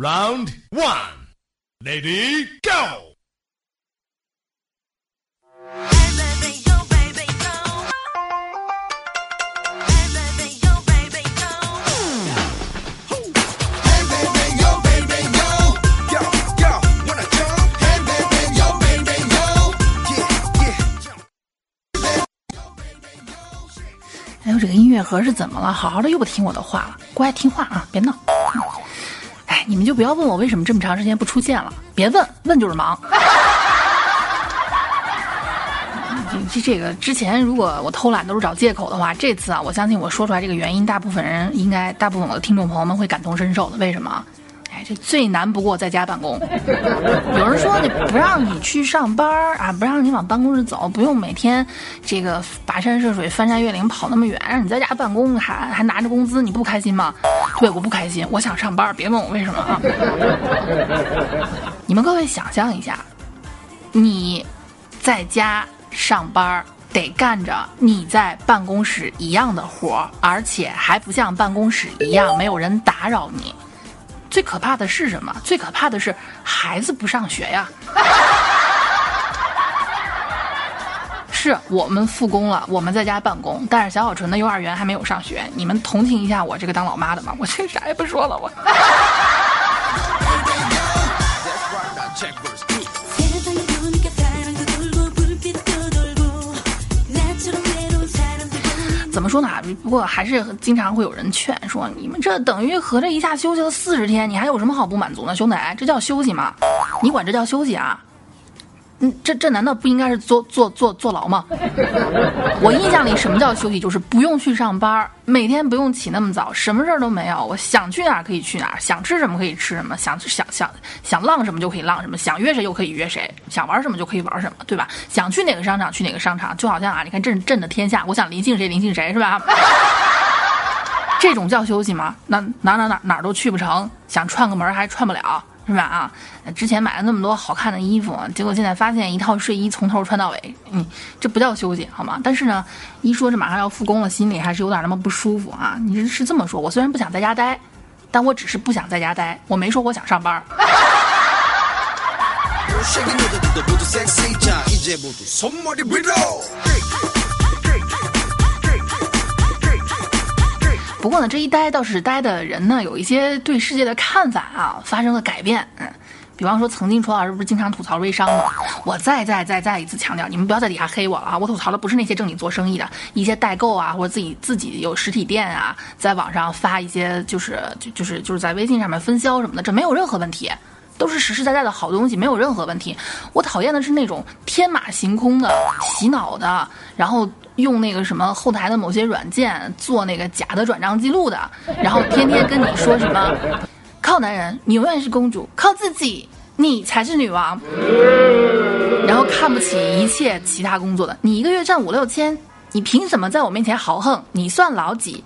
Round one, lady, go. Hey baby, yo baby, yo. Hey baby, yo baby, yo. Hey baby, yo, baby, yo, yo, yo, wanna jump? Hey baby, yo, baby, yo, yeah, yeah. 哎呦，这个音乐盒是怎么了？好好的又不听我的话了，乖听话啊，别闹。哎， 你们就不要问我为什么这么长时间不出现了，别问，问就是忙。这这个之前如果我偷懒都是找借口的话，这次啊，我相信我说出来这个原因，大部分人应该，大部分我的听众朋友们会感同身受的。为什么？最难不过在家办公。有人说，你不让你去上班儿啊，不让你往办公室走，不用每天这个跋山涉水、翻山越岭跑那么远，让你在家办公，还还拿着工资，你不开心吗？对，我不开心，我想上班，别问我为什么啊。你们各位想象一下，你在家上班得干着你在办公室一样的活儿，而且还不像办公室一样没有人打扰你。最可怕的是什么？最可怕的是孩子不上学呀。是我们复工了，我们在家办公，但是小小纯的幼儿园还没有上学。你们同情一下我这个当老妈的吧，我这啥也不说了，我。怎么说呢？不过还是经常会有人劝说，你们这等于合着一下休息了四十天，你还有什么好不满足呢？兄弟，这叫休息吗？你管这叫休息啊？嗯，这这难道不应该是坐坐坐坐牢吗？我印象里什么叫休息，就是不用去上班，每天不用起那么早，什么事儿都没有，我想去哪儿可以去哪儿，想吃什么可以吃什么，想想想想浪什么就可以浪什么，想约谁就可以约谁，想玩什么就可以玩什么，对吧？想去哪个商场去哪个商场，就好像啊，你看朕朕的天下，我想临近谁临近谁，是吧？这种叫休息吗？那哪哪哪哪儿都去不成，想串个门还串不了，是吧？啊，之前买了那么多好看的衣服，结果现在发现一套睡衣从头穿到尾，嗯，这不叫休息好吗？但是呢，一说这马上要复工了，心里还是有点那么不舒服啊。你是是这么说，我虽然不想在家待，但我只是不想在家待，我没说我想上班 不过呢，这一待倒是待的人呢，有一些对世界的看法啊发生了改变。嗯，比方说，曾经楚老师不是经常吐槽微商吗？我再再再再一次强调，你们不要在底下黑我了啊！我吐槽的不是那些正经做生意的，一些代购啊，或者自己自己有实体店啊，在网上发一些就是就就是就是在微信上面分销什么的，这没有任何问题。都是实实在在的好东西，没有任何问题。我讨厌的是那种天马行空的、洗脑的，然后用那个什么后台的某些软件做那个假的转账记录的，然后天天跟你说什么靠男人，你永远是公主；靠自己，你才是女王。然后看不起一切其他工作的，你一个月挣五六千，你凭什么在我面前豪横？你算老几？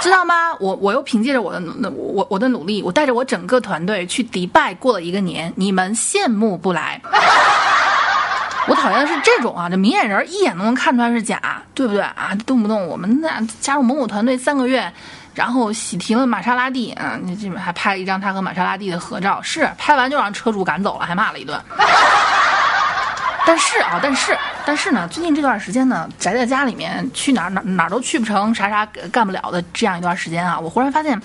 知道吗？我我又凭借着我的努我我的努力，我带着我整个团队去迪拜过了一个年，你们羡慕不来。我讨厌的是这种啊，这明眼人一眼都能看出来是假，对不对啊？动不动我们那加入某某团队三个月，然后喜提了玛莎拉蒂，啊，你这边还拍了一张他和玛莎拉蒂的合照，是拍完就让车主赶走了，还骂了一顿。但是啊，但是但是呢，最近这段时间呢，宅在家里面，去哪儿哪哪儿都去不成，啥啥干不了的这样一段时间啊，我忽然发现，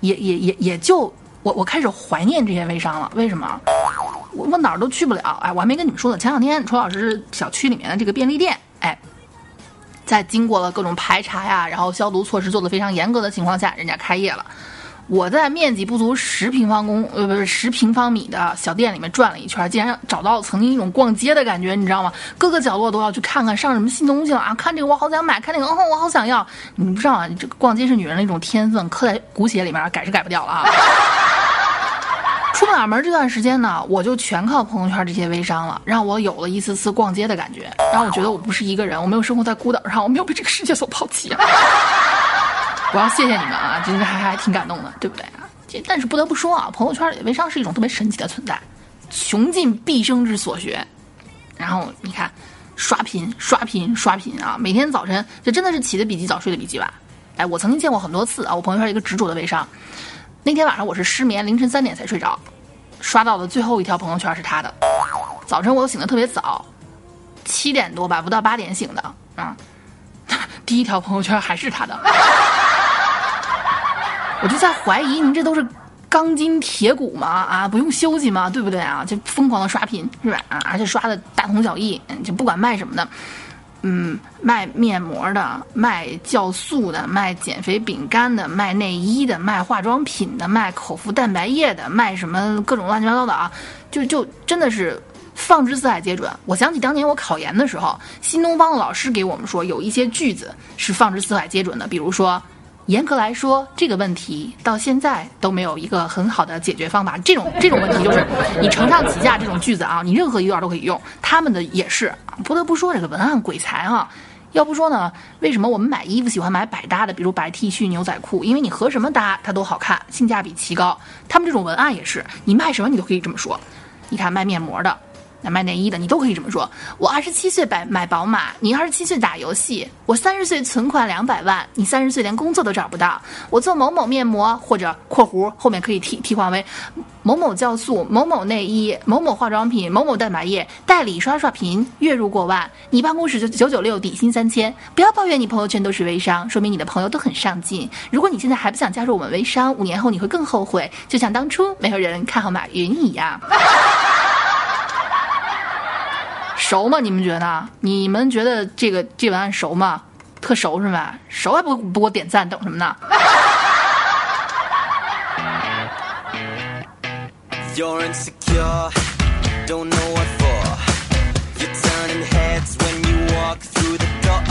也也也也就我我开始怀念这些微商了。为什么？我我哪儿都去不了。哎，我还没跟你们说呢。前两天楚老师小区里面的这个便利店，哎，在经过了各种排查呀，然后消毒措施做得非常严格的情况下，人家开业了。我在面积不足十平方公呃不是十平方米的小店里面转了一圈，竟然找到曾经一种逛街的感觉，你知道吗？各个角落都要去看看上什么新东西了啊！看这个我好想买，看那个哦我好想要。你不知道啊，这逛街是女人的一种天分，刻在骨血里面，改是改不掉了啊。出不了门这段时间呢，我就全靠朋友圈这些微商了，让我有了一丝丝逛街的感觉，然后我觉得我不是一个人，我没有生活在孤岛上，我没有被这个世界所抛弃。我要谢谢你们啊，真是还还挺感动的，对不对啊？这但是不得不说啊，朋友圈里的微商是一种特别神奇的存在，穷尽毕生之所学，然后你看，刷屏、刷屏、刷屏啊！每天早晨，这真的是起的比鸡早睡的比鸡晚？哎，我曾经见过很多次啊，我朋友圈一个执着的微商，那天晚上我是失眠，凌晨三点才睡着，刷到的最后一条朋友圈是他的。早晨我又醒得特别早，七点多吧，不到八点醒的啊。第一条朋友圈还是他的，我就在怀疑您这都是钢筋铁骨吗？啊，不用休息吗？对不对啊？就疯狂的刷屏是吧？啊，而且刷的大同小异，就不管卖什么的。嗯，卖面膜的，卖酵素的，卖减肥饼干的，卖内衣的，卖化妆品的，卖口服蛋白液的，卖什么各种乱七八糟的啊，就就真的是放之四海皆准。我想起当年我考研的时候，新东方的老师给我们说，有一些句子是放之四海皆准的，比如说。严格来说，这个问题到现在都没有一个很好的解决方法。这种 这种问题就是你承上启下这种句子啊，你任何一段都可以用。他们的也是，不得不说这个文案鬼才啊。要不说呢，为什么我们买衣服喜欢买百搭的，比如白 T 恤、牛仔裤？因为你和什么搭它都好看，性价比奇高。他们这种文案也是，你卖什么你都可以这么说。你看卖面膜的。那卖内衣的，你都可以这么说。我二十七岁买买宝马，你二十七岁打游戏。我三十岁存款两百万，你三十岁连工作都找不到。我做某某面膜或者（括弧后面可以替替换为某某酵素、某某内衣、某某化妆品、某某蛋白液），代理刷刷屏，月入过万。你办公室就九九六，底薪三千。不要抱怨你朋友圈都是微商，说明你的朋友都很上进。如果你现在还不想加入我们微商，五年后你会更后悔，就像当初没有人看好马云一样。熟吗？你们觉得？你们觉得这个这文案熟吗？特熟是吧？熟还不不给我点赞，等什么呢？You're insecure, don't know what for. You're turning heads when you walk through the door.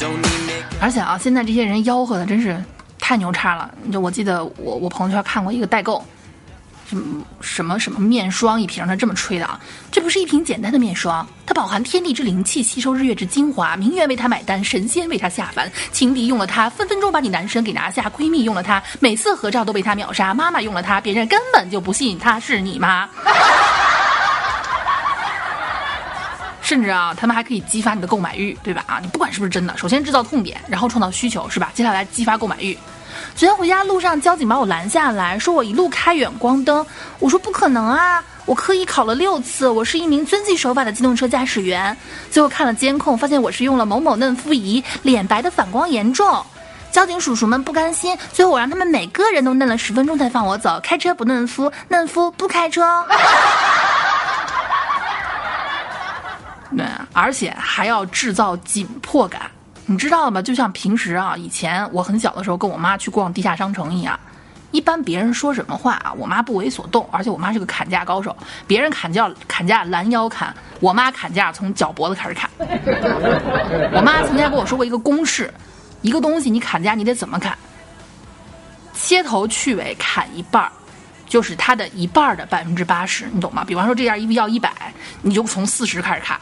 Don't need makeup. 而且啊，现在这些人吆喝的真是太牛叉了。就我记得我我朋友圈看过一个代购，什么什么什么面霜一瓶，他这么吹的啊，这不是一瓶简单的面霜，它饱含天地之灵气，吸收日月之精华，名媛为它买单，神仙为它下凡，情敌用了它，分分钟把你男神给拿下，闺蜜用了它，每次合照都被它秒杀，妈妈用了它，别人根本就不信她是你妈。甚至啊，他们还可以激发你的购买欲，对吧？啊，你不管是不是真的，首先制造痛点，然后创造需求，是吧？接下来激发购买欲。昨天回家路上，交警把我拦下来，说我一路开远光灯。我说不可能啊，我科一考了六次，我是一名遵纪守法的机动车驾驶员。最后看了监控，发现我是用了某某嫩肤仪，脸白的反光严重。交警叔叔们不甘心，最后我让他们每个人都嫩了十分钟才放我走。开车不嫩肤，嫩肤不开车。对，而且还要制造紧迫感，你知道吧？就像平时啊，以前我很小的时候跟我妈去逛地下商城一样，一般别人说什么话啊，我妈不为所动，而且我妈是个砍价高手，别人砍价砍价拦腰砍，我妈砍价从脚脖子开始砍。我妈曾经还跟我说过一个公式，一个东西你砍价你得怎么砍？切头去尾砍一半儿，就是它的一半儿的百分之八十，你懂吗？比方说这件衣服要一百，你就从四十开始砍，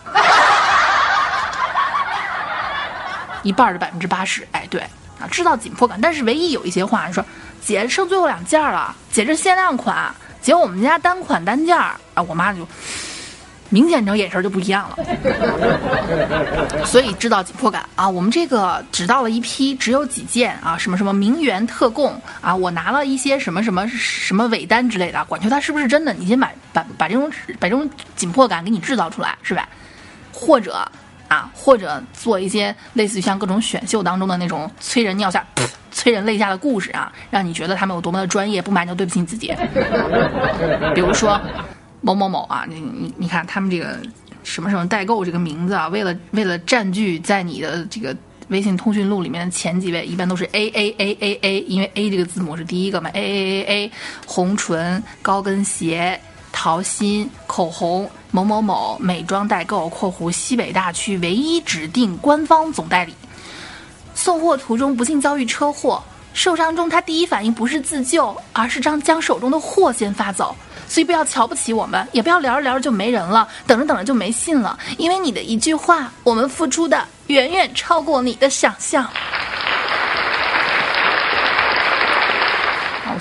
一半的百分之八十，哎，对啊，制造紧迫感。但是唯一有一些话说，姐剩最后两件了，姐这限量款，姐我们家单款单件儿啊，我妈就明显成眼神就不一样了。所以制造紧迫感啊！我们这个只到了一批，只有几件啊，什么什么名媛特供啊，我拿了一些什么什么什么尾单之类的，管求它是不是真的，你先把把把这种把这种紧迫感给你制造出来，是吧？或者啊，或者做一些类似于像各种选秀当中的那种催人尿下、催人泪下的故事啊，让你觉得他们有多么的专业，不买你就对不起你自己。比如说某某某啊，你你你看他们这个什么什么代购这个名字啊，为了为了占据在你的这个微信通讯录里面的前几位，一般都是 A A A A A，因为 A 这个字母是第一个嘛，A A A A，红唇、高跟鞋、桃心、口红、某某某美妆代购（括弧西北大区唯一指定官方总代理）。送货途中不幸遭遇车祸，受伤中他第一反应不是自救，而是将将手中的货先发走。所以不要瞧不起我们，也不要聊着聊着就没人了，等着等着就没信了。因为你的一句话，我们付出的远远超过你的想象。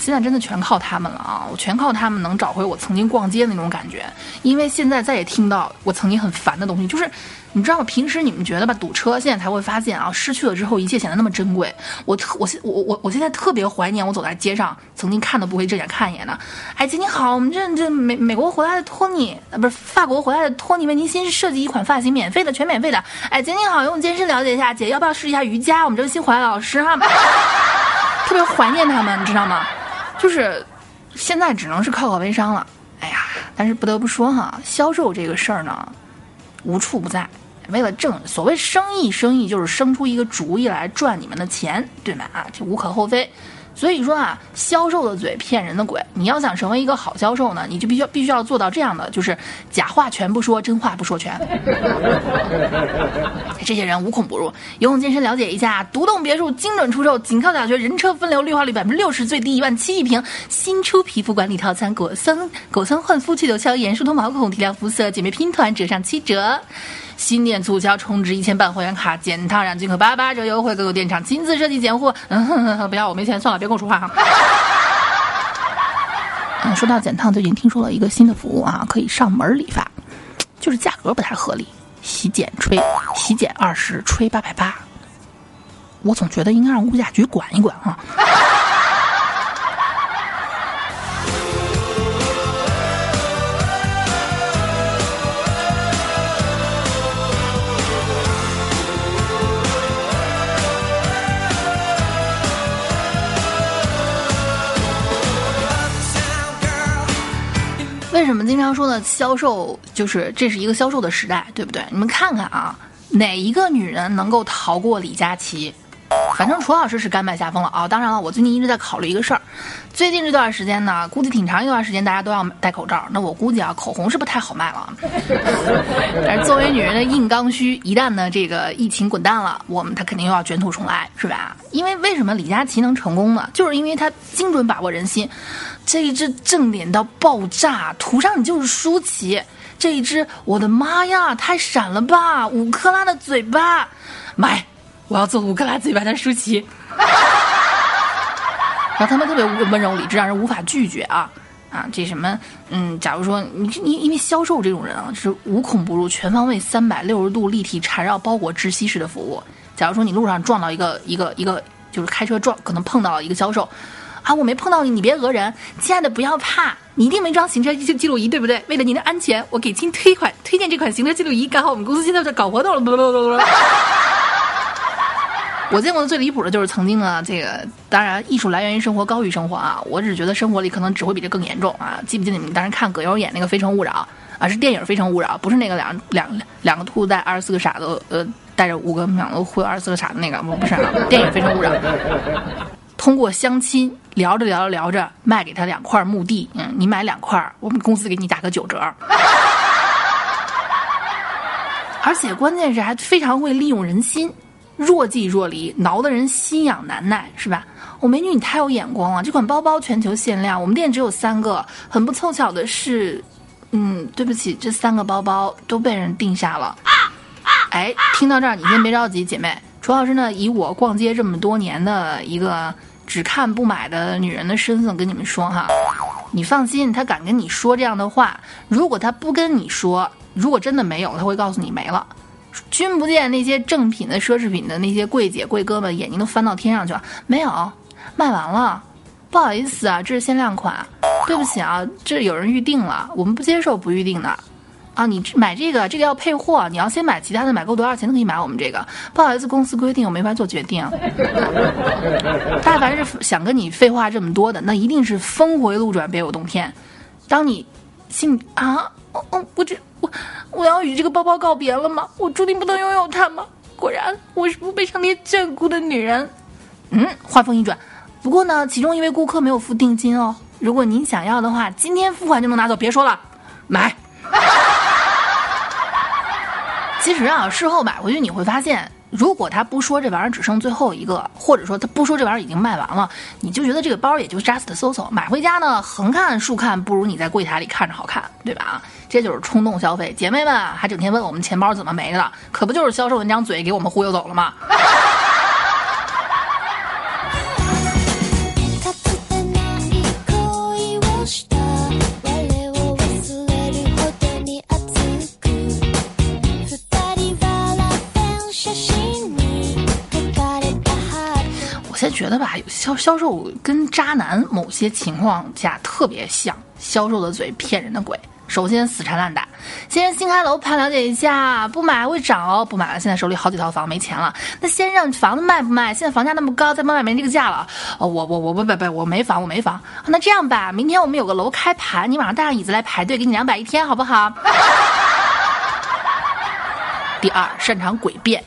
现在真的全靠他们了啊！我全靠他们能找回我曾经逛街的那种感觉，因为现在再也听到我曾经很烦的东西，就是你知道吗？平时你们觉得吧，堵车，现在才会发现啊，失去了之后，一切显得那么珍贵。我特我现我我我现在特别怀念我走在街上曾经看都不会正眼看一眼的。哎，姐你好，我们这这美美国回来的托尼，啊，不是法国回来的托尼为您新设计一款发型，免费的，全免费的。哎，姐你好，用健身了解一下，姐要不要试一下瑜伽？我们这个新回来老师哈。特别怀念他们，你知道吗？就是现在只能是靠靠微商了。哎呀，但是不得不说哈，销售这个事儿呢，无处不在。为了挣，所谓生意，生意就是生出一个主意来赚你们的钱，对吗？啊，这无可厚非。所以说啊，销售的嘴骗人的鬼。你要想成为一个好销售呢，你就必须必须要做到这样的，就是假话全不说，真话不说全。这些人无孔不入，游泳健身了解一下，独栋别墅精准出售，紧靠小学，人车分流，绿化率百分之六十，最低一万七一平，新出皮肤管理套餐，果酸果酸焕肤去痘消炎，疏通毛孔，提亮肤色，姐妹拼团折上七折。新店促销，充值一千办会员卡，减烫染均可八八折优惠，各个店场亲自设计剪货。嗯，哼哼哼不要，我没钱，算了，别跟我说话哈。嗯，说到减烫，最近听说了一个新的服务啊，可以上门理发，就是价格不太合理，洗剪吹，洗剪二十，吹八百八。我总觉得应该让物价局管一管啊。什么经常说的？销售就是这是一个销售的时代，对不对？你们看看啊，哪一个女人能够逃过李佳琦？反正楚老师是甘拜下风了啊！当然了，我最近一直在考虑一个事儿，最近这段时间呢，估计挺长一段时间大家都要戴口罩，那我估计啊，口红是不太好卖了。但是作为女人的硬刚需，一旦呢这个疫情滚蛋了，我们她肯定又要卷土重来，是吧？因为为什么李佳琦能成功呢？就是因为他精准把握人心，这一支正点到爆炸，涂上你就是舒淇。这一支，我的妈呀，太闪了吧！五克拉的嘴巴，买。我要做五克拉嘴巴的舒淇，然后他们特别温柔理智，让人无法拒绝啊啊！这什么嗯，假如说你你因为销售这种人啊，是无孔不入、全方位、三百六十度立体缠绕包裹窒息式的服务。假如说你路上撞到一个一个一个，就是开车撞，可能碰到了一个销售啊，我没碰到你，你别讹人，亲爱的不要怕，你一定没装行车记记录仪对不对？为了您的安全，我给亲推款推荐这款行车记录仪，刚好我们公司现在在搞活动了。我见过的最离谱的就是曾经呢，这个当然艺术来源于生活，高于生活啊。我只觉得生活里可能只会比这更严重啊。记不记得你们当时看葛优演那个《非诚勿扰》啊？是电影《非诚勿扰》，不是那个两两两个兔子带二十四个傻子，呃，带着五个两个忽悠二十四个傻子那个，不是啊，电影《非诚勿扰》。通过相亲聊着聊着聊着，卖给他两块墓地，嗯，你买两块，我们公司给你打个九折。而且关键是还非常会利用人心。若即若离，挠得人心痒难耐，是吧？哦，美女，你太有眼光了！这款包包全球限量，我们店只有三个。很不凑巧的是，嗯，对不起，这三个包包都被人定下了。哎，听到这儿，你先别着急，姐妹。楚老师呢，以我逛街这么多年的一个只看不买的女人的身份跟你们说哈，你放心，他敢跟你说这样的话。如果他不跟你说，如果真的没有，他会告诉你没了。君不见那些正品的奢侈品的那些柜姐柜哥们眼睛都翻到天上去了，没有，卖完了，不好意思啊，这是限量款，对不起啊，这有人预定了，我们不接受不预定的，啊，你买这个这个要配货，你要先买其他的，买够多少钱都可以买我们这个，不好意思，公司规定我没法做决定。但凡是想跟你废话这么多的，那一定是峰回路转别有洞天。当你信啊，哦哦，我这我。我要与这个包包告别了吗？我注定不能拥有它吗？果然，我是不被上天眷顾的女人。嗯，话锋一转，不过呢，其中一位顾客没有付定金哦。如果您想要的话，今天付款就能拿走。别说了，买。其实啊，事后买回去你会发现。如果他不说这玩意儿只剩最后一个，或者说他不说这玩意儿已经卖完了，你就觉得这个包也就 just so so，买回家呢横看竖看不如你在柜台里看着好看，对吧？这就是冲动消费。姐妹们还整天问我们钱包怎么没了，可不就是销售那张嘴给我们忽悠走了吗？销售跟渣男某些情况下特别像，销售的嘴骗人的鬼。首先死缠烂打，先生新开楼盘了解一下，不买会涨哦，不买了，现在手里好几套房没钱了。那先生房子卖不卖？现在房价那么高，在外面没这个价了。哦，我我我不不不，我没房，我没房。那这样吧，明天我们有个楼开盘，你晚上带上椅子来排队，给你两百一天，好不好？第二，擅长诡辩。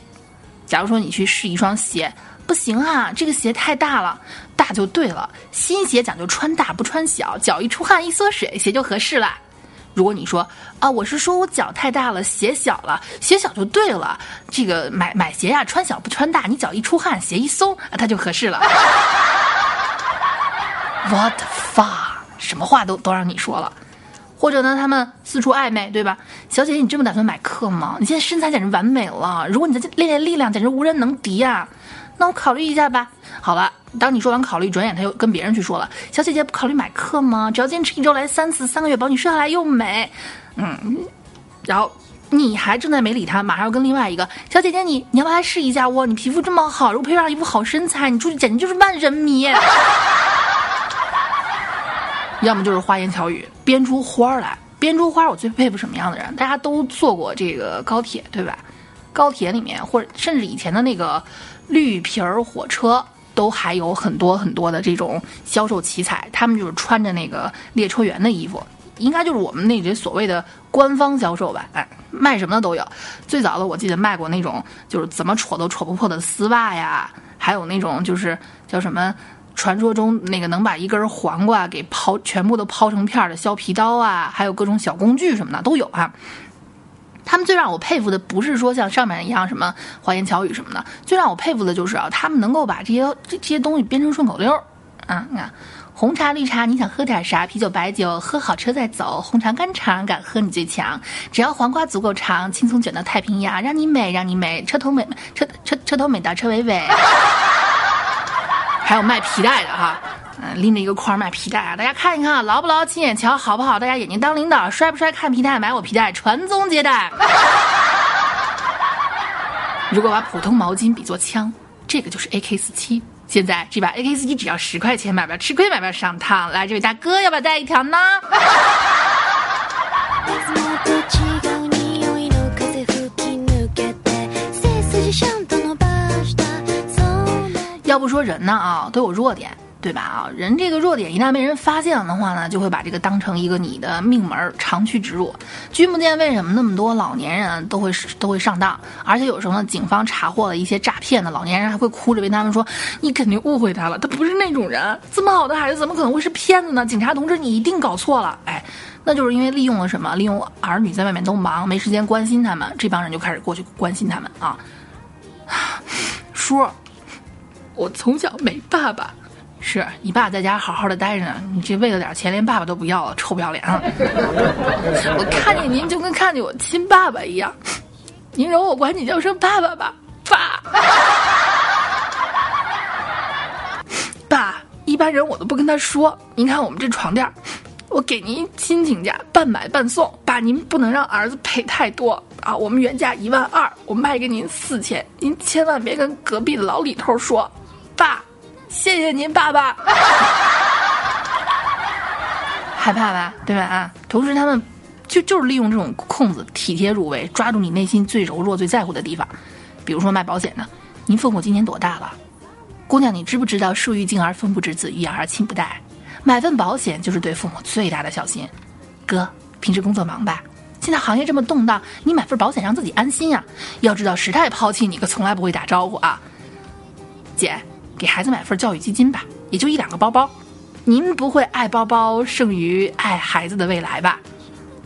假如说你去试一双鞋，不行啊，这个鞋太大了，大就对了。新鞋讲究穿大不穿小，脚一出汗一缩水，鞋就合适了。如果你说啊，我是说我脚太大了，鞋小了，鞋小就对了。这个买买鞋呀、穿小不穿大，你脚一出汗，鞋一松，啊它就合适了。What fuck？什么话都都让你说了。或者呢，他们四处暧昧，对吧？小姐姐，你这么打算买课吗？你现在身材简直完美了，如果你再练练力量，简直无人能敌啊！那我考虑一下吧。好了，当你说完考虑，转眼他又跟别人去说了：“小姐姐不考虑买课吗？只要坚持一周来三次，三个月保你瘦下来又美。”嗯，然后你还正在没理他，马上要跟另外一个小姐姐，你你要不要来试一下哇？你皮肤这么好，如果配上一副好身材，你出去简直就是万人迷。要么就是花言巧语编出花来，编出花。我最佩服什么样的人？大家都坐过这个高铁，对吧？高铁里面，或者甚至以前的那个绿皮儿火车，都还有很多很多的这种销售奇才，他们就是穿着那个列车员的衣服，应该就是我们那些所谓的官方销售吧？哎，卖什么的都有。最早的我记得卖过那种就是怎么戳都戳不破的丝袜呀，还有那种就是叫什么？传说中那个能把一根黄瓜给抛全部都抛成片的削皮刀啊，还有各种小工具什么的都有啊。他们最让我佩服的不是说像上面一样什么花言巧语什么的，最让我佩服的就是啊，他们能够把这些这这些东西编成顺口溜儿啊。你看，红茶绿茶你想喝点啥？啤酒白酒喝好车再走，红肠干肠敢喝你最强。只要黄瓜足够长，轻松卷到太平洋，让你美让你美，车头美车车车头美到车尾尾。还有卖皮带的哈，嗯，拎着一个筐卖皮带啊，大家看一看牢不牢，亲眼瞧好不好？大家眼睛当领导，摔不摔看皮带，买我皮带，传宗接代。如果把普通毛巾比作枪，这个就是 AK 四七。现在这把 AK 四七只要十块钱，买不了吃亏，买不了上当。来，这位大哥，要不要带一条呢？いつもと違う匂いの風吹き抜けて背筋シャンと伸ばしたそんな要不说人呢啊，都有弱点， 对吧啊？人这个弱点一旦被人发现了的话呢，就会把这个当成一个你的命门，长驱直入。君不见为什么那么多老年人都会都会上当，而且有时候呢，警方查获了一些诈骗的老年人，还会哭着跟他们说：“你肯定误会他了，他不是那种人，这么好的孩子怎么可能会是骗子呢？警察同志，你一定搞错了。”哎，那就是因为利用了什么？利用儿女在外面都忙，没时间关心他们，这帮人就开始过去关心他们啊。叔，我从小没爸爸，是你爸在家好好的待着呢，你这为了点钱连爸爸都不要了，臭不要脸啊！我看见您就跟看见我亲爸爸一样，您容我管你叫声爸爸吧，爸。爸，一般人我都不跟他说。您看我们这床垫，我给您亲情价，半买半送。爸，您不能让儿子赔太多啊！我们原价一万二，我卖给您四千，您千万别跟隔壁的老李头说。爸，谢谢您，爸爸。害怕吧，对吧？啊，同时他们就就是利用这种空子，体贴入微，抓住你内心最柔弱、最在乎的地方。比如说卖保险的，您父母今年多大了？姑娘，你知不知道树欲静而风不止，子欲养而亲不待？买份保险就是对父母最大的孝心。哥，平时工作忙吧？现在行业这么动荡，你买份保险让自己安心呀、要知道时代抛弃你，可从来不会打招呼啊。姐，给孩子买份教育基金吧，也就一两个包包。您不会爱包包胜于爱孩子的未来吧？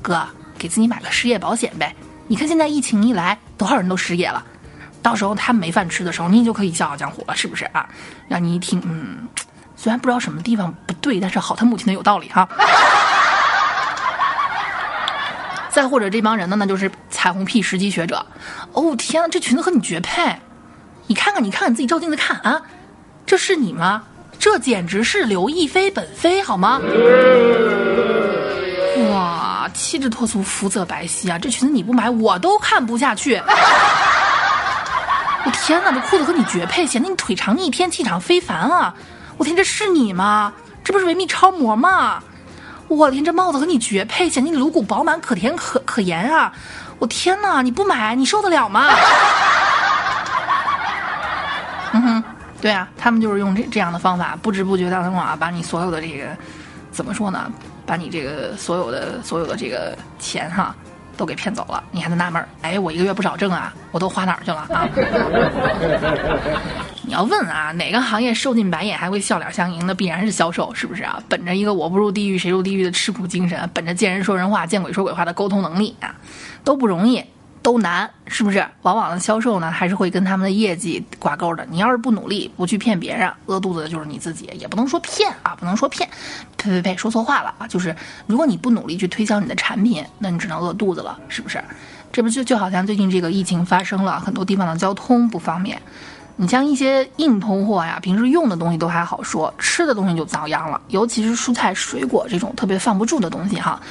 哥，给自己买个失业保险呗。你看现在疫情一来，多少人都失业了，到时候他没饭吃的时候，你就可以笑傲江湖了，是不是啊？让你一听，嗯，虽然不知道什么地方不对，但是好他母亲的有道理哈。再或者这帮人呢，那就是彩虹屁时机学者。哦天呐，这裙子和你绝配！你看看，你看看你自己照镜子看啊，这是你吗？这简直是刘亦菲本菲好吗？哇，气质脱俗，肤色白皙啊！这裙子你不买，我都看不下去。我天哪，这裤子和你绝配，显得你腿长逆天，气场非凡啊！我天，这是你吗？这不是维密超模吗？我天，这帽子和你绝配，显得你颅骨饱满，可甜可可盐啊！我天哪，你不买你受得了吗？嗯哼，对啊，他们就是用这这样的方法，不知不觉当中啊，把你所有的这个怎么说呢？把你这个所有的所有的这个钱哈，都给骗走了。你还在纳闷儿，哎，我一个月不少挣啊，我都花哪儿去了啊？你要问啊，哪个行业受尽白眼还会笑脸相迎的，必然是销售，是不是啊？本着一个我不入地狱谁入地狱的吃苦精神，本着见人说人话，见鬼说鬼话的沟通能力啊，都不容易，都难，是不是？往往的销售呢，还是会跟他们的业绩挂钩的。你要是不努力，不去骗别人，饿肚子的就是你自己，也不能说骗啊，不能说骗，呸呸呸，说错话了啊！就是如果你不努力去推销你的产品，那你只能饿肚子了，是不是？这不就就好像最近这个疫情发生了，很多地方的交通不方便。你像一些硬通货呀，平时用的东西都还好说，吃的东西就遭殃了。尤其是蔬菜、水果这种特别放不住的东西哈，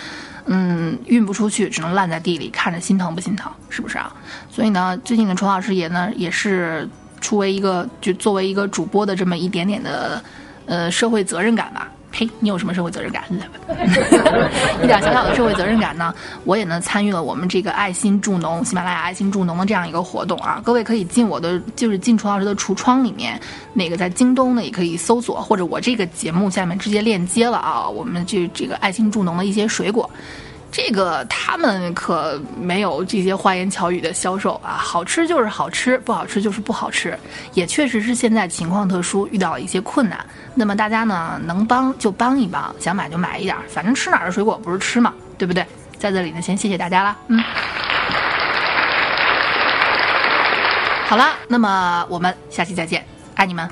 嗯，运不出去，只能烂在地里，看着心疼不心疼？是不是啊？所以呢，最近的楚老师也呢，也是出为一个就作为一个主播的这么一点点的呃社会责任感吧。嘿！你有什么社会责任感？一点小小的社会责任感呢，我也呢参与了我们这个爱心助农、喜马拉雅爱心助农的这样一个活动啊。各位可以进我的就是进楚老师的橱窗里面，那个在京东呢也可以搜索，或者我这个节目下面直接链接了啊。我们这这个爱心助农的一些水果。这个他们可没有这些花言巧语的销售啊，好吃就是好吃，不好吃就是不好吃，也确实是现在情况特殊，遇到了一些困难。那么大家呢，能帮就帮一帮，想买就买一点，反正吃哪儿的水果不是吃嘛，对不对？在这里呢，先谢谢大家啦，嗯。好了，那么我们下期再见，爱你们。